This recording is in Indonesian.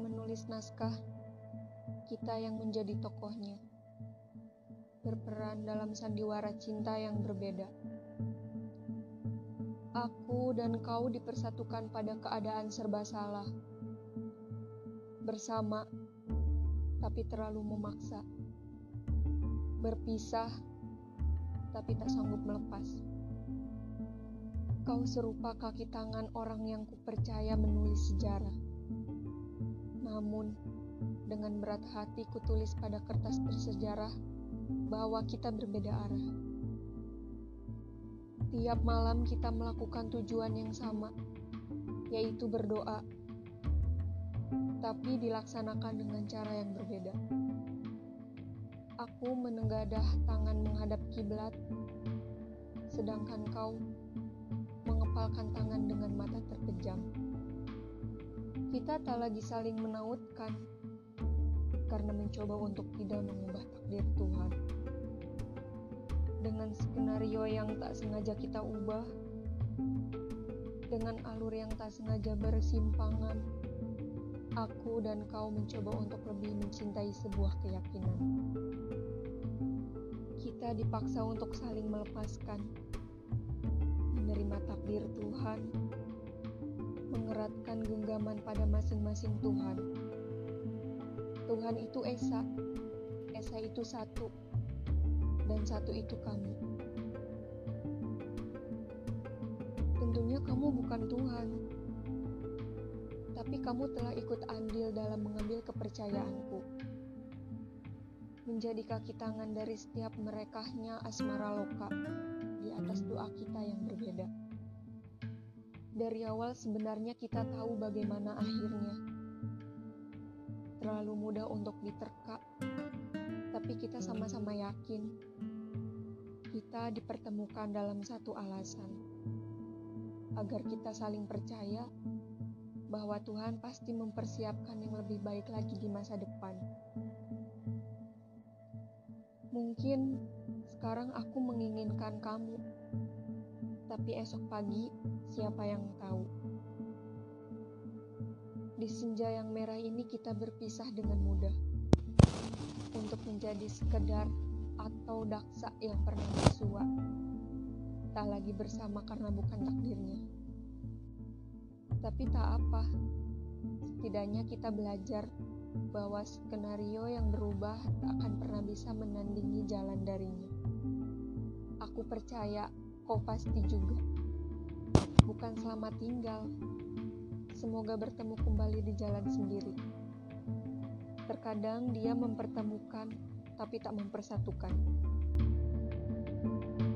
penulis naskah, kita yang menjadi tokohnya, berperan dalam sandiwara cinta yang berbeda. Aku dan kau dipersatukan pada keadaan serba salah, bersama tapi terlalu memaksa, berpisah tapi tak sanggup melepas. Kau serupa kaki tangan orang yang kupercaya menulis sejarah. Namun, dengan berat hati kutulis pada kertas bersejarah bahwa kita berbeda arah. Tiap malam kita melakukan tujuan yang sama, yaitu berdoa, tapi dilaksanakan dengan cara yang berbeda. Aku menenggadah tangan menghadap kiblat, sedangkan kau mengepalkan tangan Kita tak lagi saling menautkan karena mencoba untuk tidak mengubah takdir Tuhan. Dengan skenario yang tak sengaja kita ubah, dengan alur yang tak sengaja bersimpangan, aku dan kau mencoba untuk lebih mencintai sebuah keyakinan. Kita dipaksa untuk saling melepaskan menerima takdir Tuhan, genggaman pada masing-masing Tuhan. Tuhan itu Esa, Esa itu satu, dan satu itu kami. Tentunya kamu bukan Tuhan, tapi kamu telah ikut andil dalam mengambil kepercayaanku. Menjadi kaki tangan dari setiap merekahnya asmara loka di atas doa kita yang berbeda. Dari awal sebenarnya kita tahu bagaimana akhirnya. Terlalu mudah untuk diterka, tapi kita sama-sama yakin kita dipertemukan dalam satu alasan agar kita saling percaya bahwa Tuhan pasti mempersiapkan yang lebih baik lagi di masa depan. Mungkin sekarang aku menginginkan kamu, tapi esok pagi siapa yang tahu? Di senja yang merah ini kita berpisah dengan mudah untuk menjadi sekedar atau daksa yang pernah bersua, tak lagi bersama karena bukan takdirnya. Tapi tak apa, setidaknya kita belajar bahwa skenario yang berubah tak akan pernah bisa menandingi jalan darinya. Aku percaya kau pasti juga. Bukan selamat tinggal. Semoga bertemu kembali di jalan sendiri. Terkadang dia mempertemukan tapi tak mempersatukan. thank you